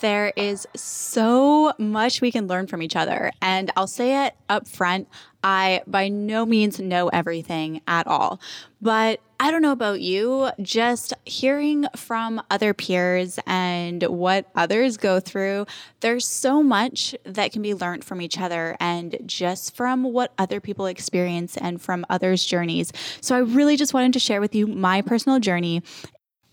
There is so much we can learn from each other. And I'll say it up front I by no means know everything at all. But I don't know about you, just hearing from other peers and what others go through, there's so much that can be learned from each other and just from what other people experience and from others' journeys. So I really just wanted to share with you my personal journey.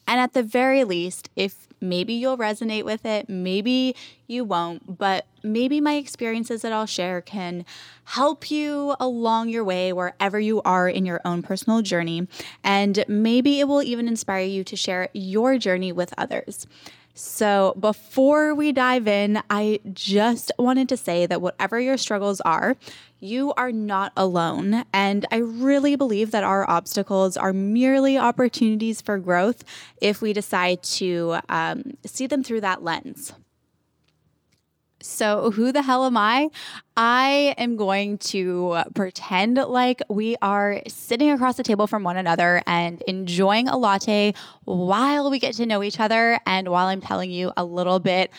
And at the very least, if Maybe you'll resonate with it, maybe you won't, but maybe my experiences that I'll share can help you along your way wherever you are in your own personal journey. And maybe it will even inspire you to share your journey with others. So, before we dive in, I just wanted to say that whatever your struggles are, you are not alone. And I really believe that our obstacles are merely opportunities for growth if we decide to um, see them through that lens. So, who the hell am I? I am going to pretend like we are sitting across the table from one another and enjoying a latte while we get to know each other and while I'm telling you a little bit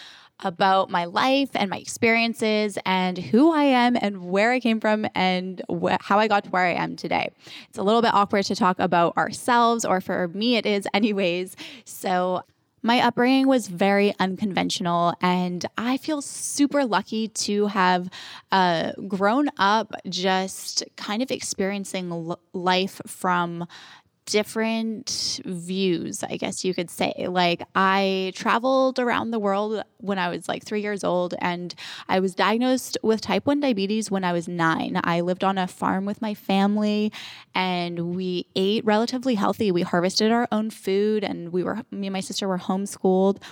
about my life and my experiences and who I am and where I came from and wh- how I got to where I am today. It's a little bit awkward to talk about ourselves, or for me, it is, anyways. So, my upbringing was very unconventional, and I feel super lucky to have uh, grown up just kind of experiencing l- life from different views, I guess you could say. Like, I traveled around the world when I was like three years old, and I was diagnosed with type 1 diabetes when I was nine. I lived on a farm with my family, and we ate relatively healthy. We harvested our own food, and we were, me and my sister were homeschooled.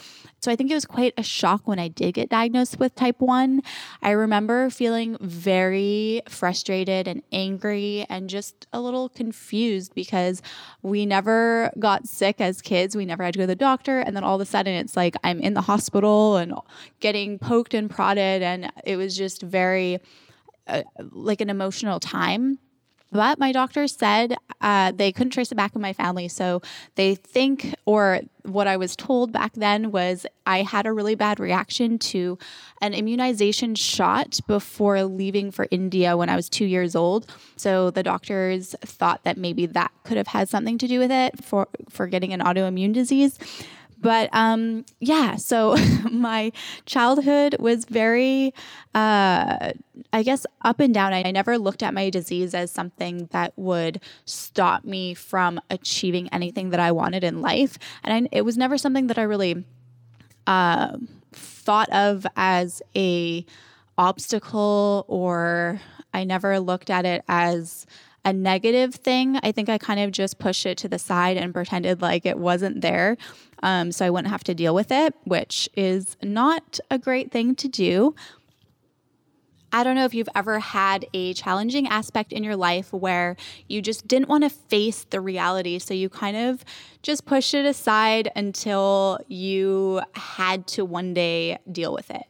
So I think it was quite a shock when I did get diagnosed with type 1. I remember feeling very frustrated and angry and just a little confused because we never got sick as kids. We never had to go to the doctor. And then all of a sudden, it's like I'm in the hospital and getting poked and prodded. And it was just very uh, like an emotional time. But my doctor said uh, they couldn't trace it back in my family. So they think, or what I was told back then was I had a really bad reaction to an immunization shot before leaving for India when I was two years old. So the doctors thought that maybe that could have had something to do with it for, for getting an autoimmune disease. But um, yeah, so my childhood was very, uh, I guess, up and down. I, I never looked at my disease as something that would stop me from achieving anything that I wanted in life. And I, it was never something that I really uh, thought of as a obstacle or I never looked at it as a negative thing. I think I kind of just pushed it to the side and pretended like it wasn't there um, so I wouldn't have to deal with it, which is not a great thing to do. I don't know if you've ever had a challenging aspect in your life where you just didn't want to face the reality. So you kind of just pushed it aside until you had to one day deal with it.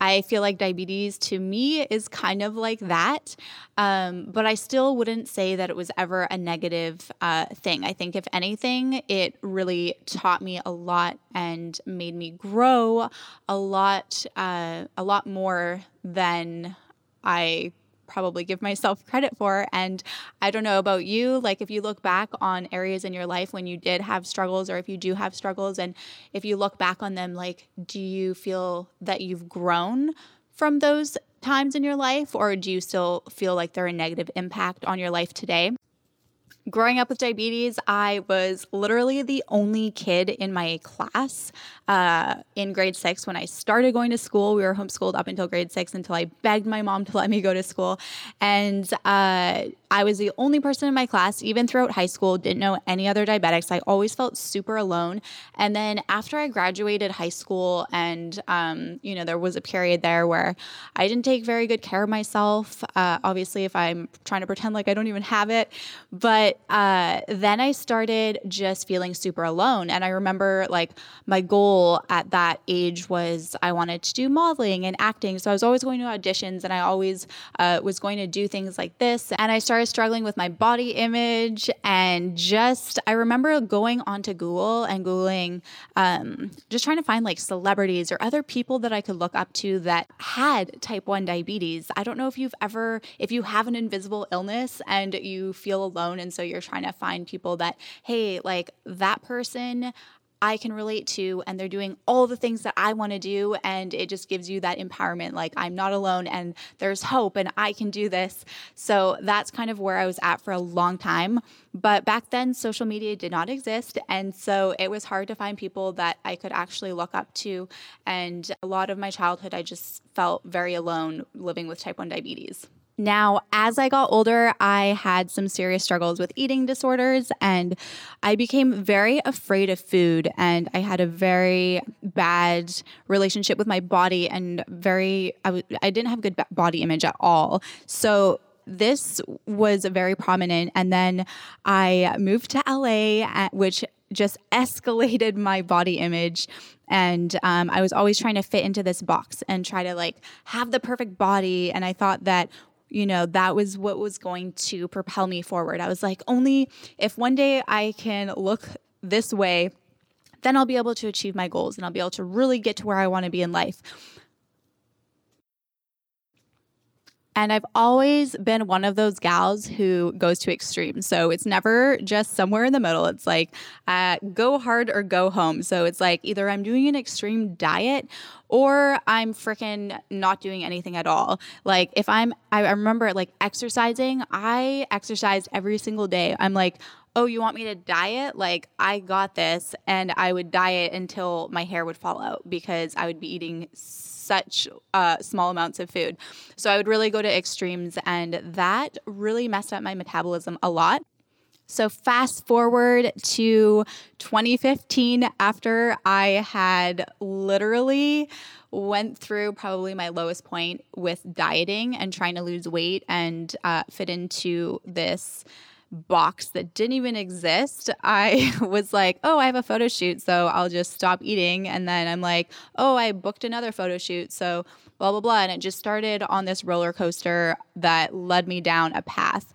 I feel like diabetes to me is kind of like that. Um, but I still wouldn't say that it was ever a negative uh, thing. I think, if anything, it really taught me a lot and made me grow a lot, uh, a lot more than I probably give myself credit for. And I don't know about you, like if you look back on areas in your life when you did have struggles, or if you do have struggles, and if you look back on them, like, do you feel that you've grown from those times in your life, or do you still feel like they're a negative impact on your life today? Growing up with diabetes, I was literally the only kid in my class uh, in grade six when I started going to school. We were homeschooled up until grade six until I begged my mom to let me go to school. And uh, I was the only person in my class, even throughout high school, didn't know any other diabetics. I always felt super alone. And then after I graduated high school, and, um, you know, there was a period there where I didn't take very good care of myself. Uh, obviously, if I'm trying to pretend like I don't even have it. But uh, then I started just feeling super alone. And I remember like my goal at that age was I wanted to do modeling and acting. So I was always going to auditions and I always uh, was going to do things like this. And I started struggling with my body image and just, I remember going onto Google and Googling, um, just trying to find like celebrities or other people that I could look up to that had type 1 diabetes. I don't know if you've ever, if you have an invisible illness and you feel alone. And so you're trying to find people that, hey, like that person I can relate to and they're doing all the things that I want to do and it just gives you that empowerment like I'm not alone and there's hope and I can do this. So that's kind of where I was at for a long time. But back then social media did not exist and so it was hard to find people that I could actually look up to and a lot of my childhood I just felt very alone living with type 1 diabetes. Now, as I got older, I had some serious struggles with eating disorders and I became very afraid of food and I had a very bad relationship with my body and very I w- I didn't have good body image at all. So this was very prominent and then I moved to LA at, which just escalated my body image and um, i was always trying to fit into this box and try to like have the perfect body and i thought that you know, that was what was going to propel me forward. I was like, only if one day I can look this way, then I'll be able to achieve my goals and I'll be able to really get to where I want to be in life. And I've always been one of those gals who goes to extremes. So it's never just somewhere in the middle. It's like uh, go hard or go home. So it's like either I'm doing an extreme diet or I'm freaking not doing anything at all. Like if I'm, I remember like exercising, I exercised every single day. I'm like, oh, you want me to diet? Like, I got this. And I would diet until my hair would fall out because I would be eating such uh, small amounts of food. So I would really go to extremes, and that really messed up my metabolism a lot. So, fast forward to 2015, after I had literally went through probably my lowest point with dieting and trying to lose weight and uh, fit into this box that didn't even exist, I was like, oh, I have a photo shoot, so I'll just stop eating. And then I'm like, oh, I booked another photo shoot, so blah, blah, blah. And it just started on this roller coaster that led me down a path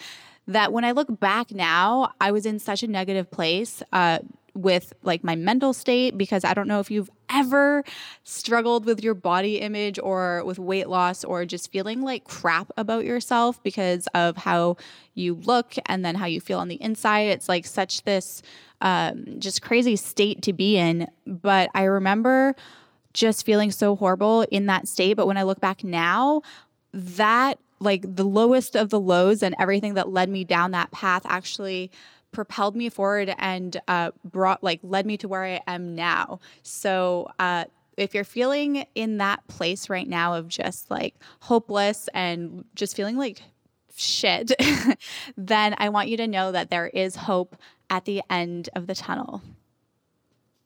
that when I look back now, I was in such a negative place. Uh, with like my mental state because I don't know if you've ever struggled with your body image or with weight loss or just feeling like crap about yourself because of how you look and then how you feel on the inside. It's like such this um, just crazy state to be in. But I remember just feeling so horrible in that state. But when I look back now, that like the lowest of the lows and everything that led me down that path actually propelled me forward and uh, brought like led me to where I am now. So uh, if you're feeling in that place right now of just like hopeless and just feeling like shit, then I want you to know that there is hope at the end of the tunnel.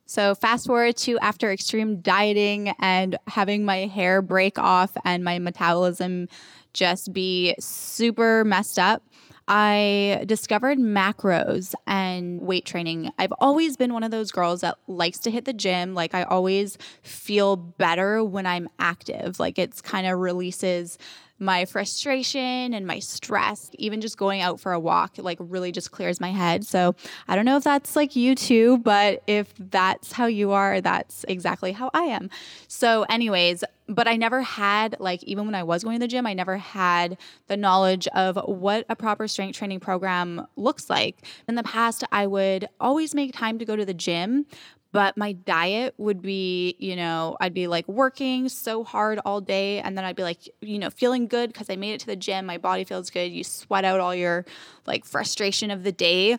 So, fast forward to after extreme dieting and having my hair break off and my metabolism just be super messed up. I discovered macros and weight training. I've always been one of those girls that likes to hit the gym. Like, I always feel better when I'm active. Like, it's kind of releases my frustration and my stress, even just going out for a walk, like really just clears my head. So I don't know if that's like you too, but if that's how you are, that's exactly how I am. So, anyways, but I never had, like, even when I was going to the gym, I never had the knowledge of what a proper strength training program looks like. In the past, I would always make time to go to the gym, but my diet would be, you know, I'd be like working so hard all day and then I'd be like, you know, feeling good because I made it to the gym, my body feels good, you sweat out all your like frustration of the day.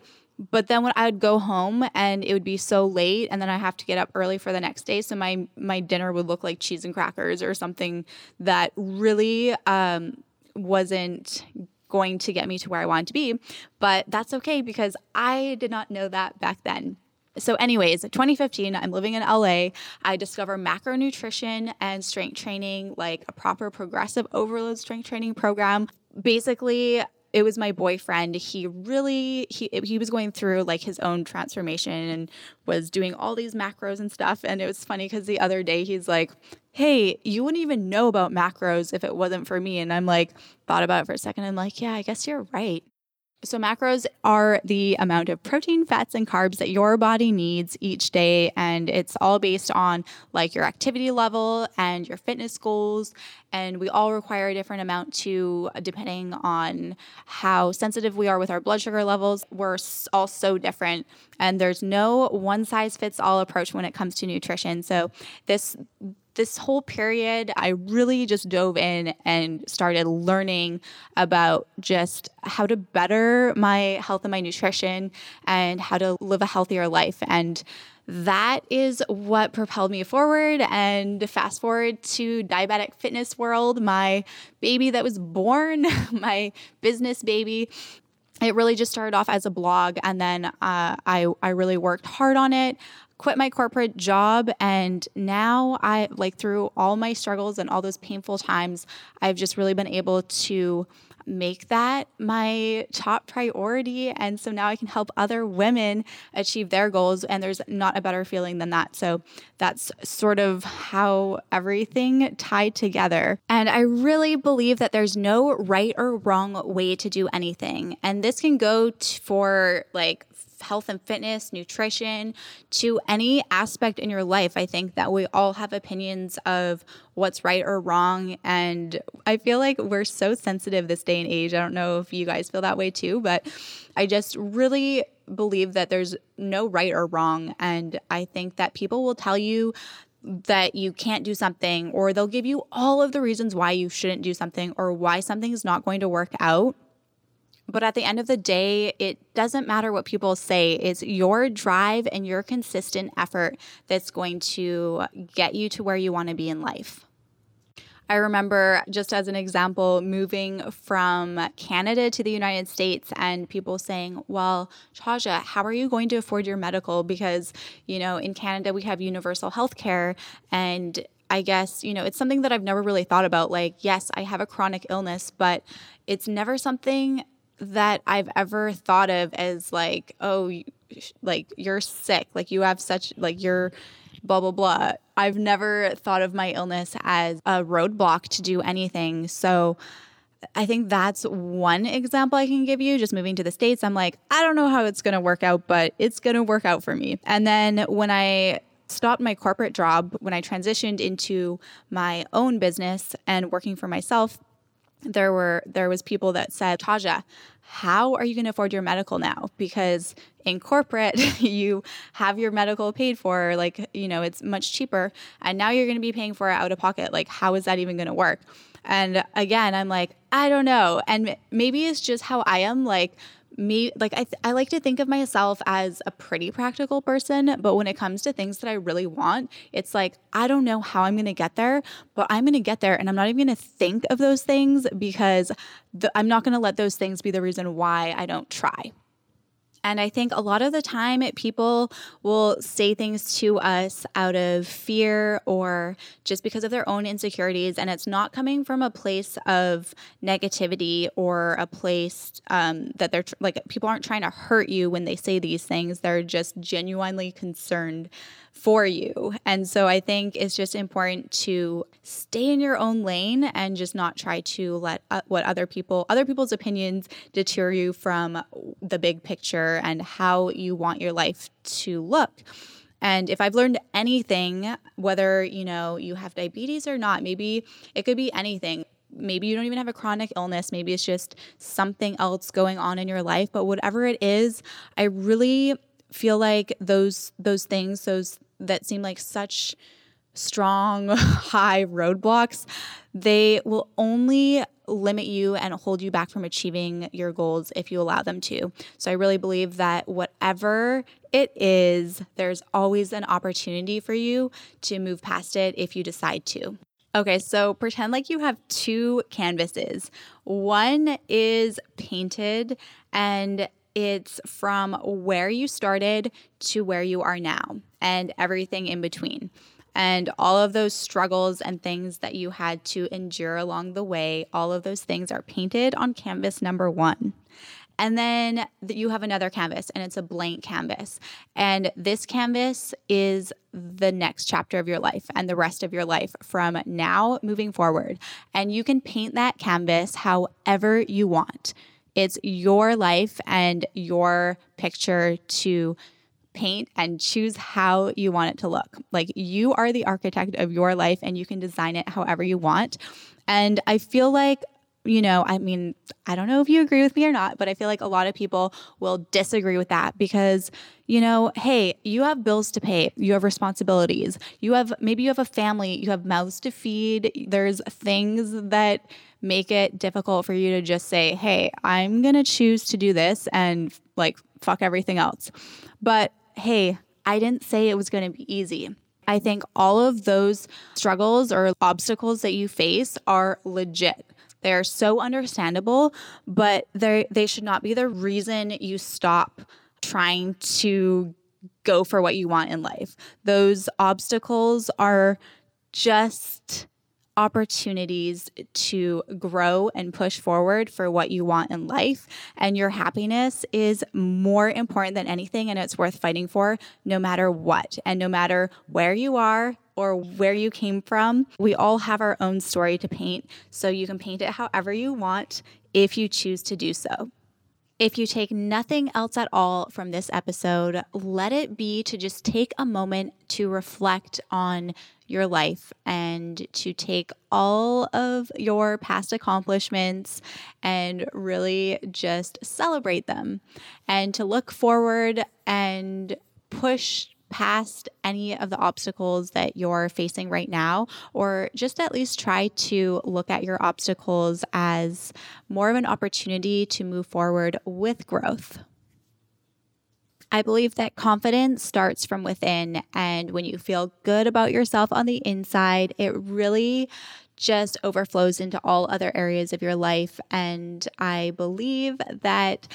But then when I would go home and it would be so late and then I have to get up early for the next day, so my my dinner would look like cheese and crackers or something that really um, wasn't going to get me to where I wanted to be. But that's okay because I did not know that back then. So, anyways, 2015, I'm living in LA. I discover macronutrition and strength training, like a proper progressive overload strength training program. Basically, it was my boyfriend. He really he he was going through like his own transformation and was doing all these macros and stuff. And it was funny because the other day he's like, "Hey, you wouldn't even know about macros if it wasn't for me." And I'm like, thought about it for a second. I'm like, "Yeah, I guess you're right." So, macros are the amount of protein, fats, and carbs that your body needs each day. And it's all based on like your activity level and your fitness goals. And we all require a different amount too, depending on how sensitive we are with our blood sugar levels. We're all so different. And there's no one size fits all approach when it comes to nutrition. So, this this whole period, I really just dove in and started learning about just how to better my health and my nutrition and how to live a healthier life. And that is what propelled me forward. And fast forward to diabetic fitness world, my baby that was born, my business baby it really just started off as a blog and then uh, I, I really worked hard on it quit my corporate job and now I like through all my struggles and all those painful times I've just really been able to make that my top priority and so now I can help other women achieve their goals and there's not a better feeling than that. So that's sort of how everything tied together. And I really believe that there's no right or wrong way to do anything. And this can go t- for like health and fitness, nutrition, to any aspect in your life. I think that we all have opinions of what's right or wrong. And I feel like we're so sensitive this day and age. I don't know if you guys feel that way too, but I just really believe that there's no right or wrong. And I think that people will tell you that you can't do something, or they'll give you all of the reasons why you shouldn't do something or why something is not going to work out. But at the end of the day, it doesn't matter what people say. It's your drive and your consistent effort that's going to get you to where you want to be in life. I remember, just as an example, moving from Canada to the United States and people saying, Well, Taja, how are you going to afford your medical? Because, you know, in Canada, we have universal health care. And I guess, you know, it's something that I've never really thought about. Like, yes, I have a chronic illness, but it's never something that I've ever thought of as like, oh, like you're sick, like you have such, like you're blah, blah, blah. I've never thought of my illness as a roadblock to do anything. So, I think that's one example I can give you. Just moving to the States, I'm like, I don't know how it's going to work out, but it's going to work out for me. And then when I stopped my corporate job, when I transitioned into my own business and working for myself, there were there was people that said taja how are you going to afford your medical now? Because in corporate you have your medical paid for like you know it's much cheaper and now you're going to be paying for it out of pocket. Like how is that even going to work? And again i'm like i don't know. And maybe it's just how i am like me like I, th- I like to think of myself as a pretty practical person but when it comes to things that i really want it's like i don't know how i'm going to get there but i'm going to get there and i'm not even going to think of those things because the, i'm not going to let those things be the reason why i don't try and I think a lot of the time people will say things to us out of fear or just because of their own insecurities. And it's not coming from a place of negativity or a place um, that they're tr- like people aren't trying to hurt you when they say these things. They're just genuinely concerned for you. And so I think it's just important to stay in your own lane and just not try to let uh, what other people, other people's opinions deter you from the big picture and how you want your life to look. And if I've learned anything, whether, you know, you have diabetes or not, maybe it could be anything. Maybe you don't even have a chronic illness. Maybe it's just something else going on in your life. But whatever it is i really feel like those those things, those that seem like such strong, high roadblocks, they will only limit you and hold you back from achieving your goals if you allow them to. So I really believe that whatever it is, there's always an opportunity for you to move past it if you decide to. Okay, so pretend like you have two canvases. One is painted and it's from where you started to where you are now and everything in between and all of those struggles and things that you had to endure along the way, all of those things are painted on canvas number one. And then you have another canvas, and it's a blank canvas. And this canvas is the next chapter of your life and the rest of your life from now moving forward. And you can paint that canvas however you want. It's your life and your picture to paint and choose how you want it to look. Like you are the architect of your life and you can design it however you want. And I feel like you know, I mean, I don't know if you agree with me or not, but I feel like a lot of people will disagree with that because, you know, hey, you have bills to pay, you have responsibilities, you have maybe you have a family, you have mouths to feed. There's things that make it difficult for you to just say, hey, I'm going to choose to do this and like fuck everything else. But hey, I didn't say it was going to be easy. I think all of those struggles or obstacles that you face are legit. They're so understandable, but they they should not be the reason you stop trying to go for what you want in life. Those obstacles are just opportunities to grow and push forward for what you want in life. And your happiness is more important than anything, and it's worth fighting for no matter what. And no matter where you are, or where you came from. We all have our own story to paint, so you can paint it however you want if you choose to do so. If you take nothing else at all from this episode, let it be to just take a moment to reflect on your life and to take all of your past accomplishments and really just celebrate them and to look forward and push past any of the obstacles that you're facing right now, or just at least try to look at your obstacles as more of an opportunity to move forward with growth. I believe that confidence starts from within. And when you feel good about yourself on the inside, it really just overflows into all other areas of your life. And I believe that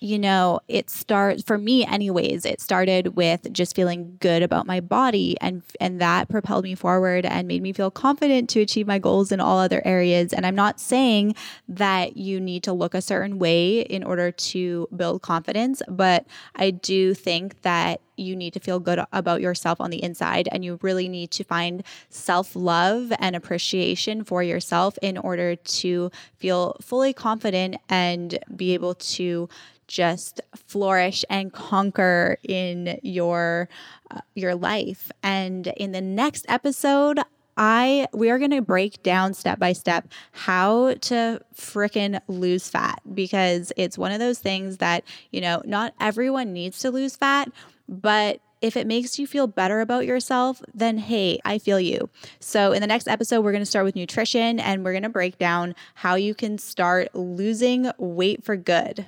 you know, it starts for me anyways, it started with just feeling good about my body and and that propelled me forward and made me feel confident to achieve my goals in all other areas. And I'm not saying that you need to look a certain way in order to build confidence, but I do think that you need to feel good about yourself on the inside and you really need to find self-love and appreciation for yourself in order to feel fully confident and be able to just flourish and conquer in your uh, your life. And in the next episode, I we are going to break down step by step how to freaking lose fat because it's one of those things that, you know, not everyone needs to lose fat, but if it makes you feel better about yourself, then hey, I feel you. So, in the next episode, we're going to start with nutrition and we're going to break down how you can start losing weight for good.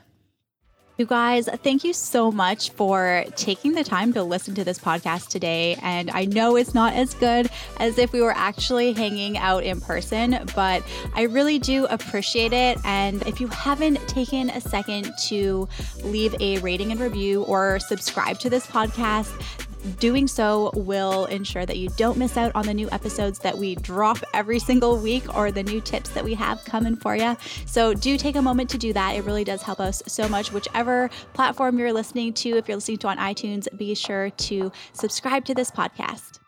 You guys, thank you so much for taking the time to listen to this podcast today. And I know it's not as good as if we were actually hanging out in person, but I really do appreciate it. And if you haven't taken a second to leave a rating and review or subscribe to this podcast, Doing so will ensure that you don't miss out on the new episodes that we drop every single week or the new tips that we have coming for you. So do take a moment to do that. It really does help us so much. Whichever platform you're listening to, if you're listening to on iTunes, be sure to subscribe to this podcast.